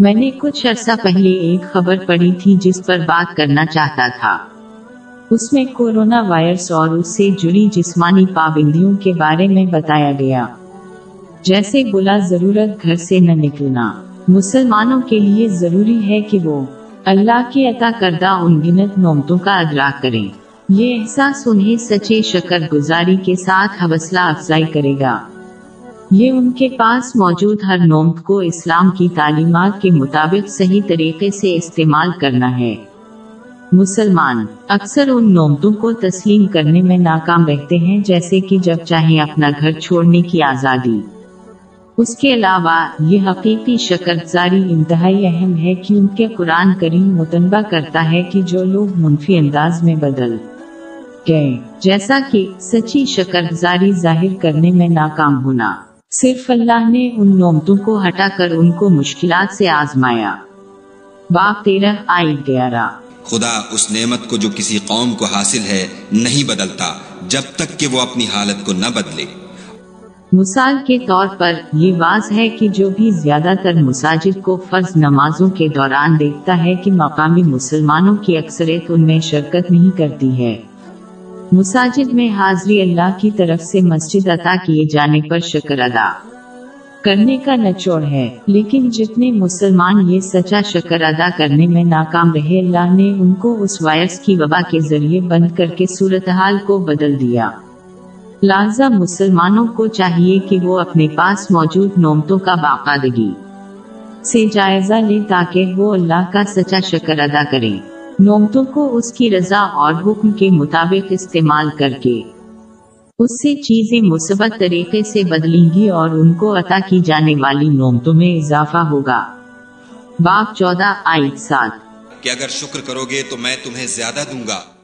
میں نے کچھ عرصہ پہلے ایک خبر پڑھی تھی جس پر بات کرنا چاہتا تھا۔ اس میں کورونا وائرس اور اس سے جڑی جسمانی پابندیوں کے بارے میں بتایا گیا۔ جیسے بلا ضرورت گھر سے نہ نکلنا۔ مسلمانوں کے لیے ضروری ہے کہ وہ اللہ کی عطا کردہ ان گنت نومتوں کا ادراک کریں۔ یہ احساس انہیں سچے شکر گزاری کے ساتھ حوصلہ افزائی کرے گا۔ یہ ان کے پاس موجود ہر نومت کو اسلام کی تعلیمات کے مطابق صحیح طریقے سے استعمال کرنا ہے۔ مسلمان، اکثر ان نومتوں کو تسلیم کرنے میں ناکام رہتے ہیں، جیسے کہ جب چاہیں اپنا گھر چھوڑنے کی آزادی۔ اس کے علاوہ، یہ حقیقی شکرگزاری انتہائی اہم ہے کہ ان کے قرآن کریم متنبع کرتا ہے کہ جو لوگ منفی انداز میں بدل گئے، جیسا کہ سچی شکرگزاری ظاہر کرنے میں ناکام ہونا۔ صرف اللہ نے ان نومتوں کو ہٹا کر ان کو مشکلات سے آزمایا۔ باپ تیرہ آئی گیارہ۔ خدا اس نعمت کو جو کسی قوم کو حاصل ہے نہیں بدلتا جب تک کہ وہ اپنی حالت کو نہ بدلے۔ مثال کے طور پر یہ واضح ہے کہ جو بھی زیادہ تر مساجد کو فرض نمازوں کے دوران دیکھتا ہے کہ مقامی مسلمانوں کی اکثریت ان میں شرکت نہیں کرتی ہے۔ مساجد میں حاضری اللہ کی طرف سے مسجد عطا کیے جانے پر شکر ادا کرنے کا نچوڑ ہے، لیکن جتنے مسلمان یہ سچا شکر ادا کرنے میں ناکام رہے، اللہ نے ان کو اس وائرس کی وبا کے ذریعے بند کر کے صورتحال کو بدل دیا۔ لہذا مسلمانوں کو چاہیے کہ وہ اپنے پاس موجود نومتوں کا باقاعدگی سے جائزہ لیں تاکہ وہ اللہ کا سچا شکر ادا کریں۔ نومتوں کو اس کی رضا اور حکم کے مطابق استعمال کر کے اس سے چیزیں مثبت طریقے سے بدلیں گی اور ان کو عطا کی جانے والی نومتوں میں اضافہ ہوگا۔ باپ چودہ آئی سات۔ کہ اگر شکر کرو گے تو میں تمہیں زیادہ دوں گا۔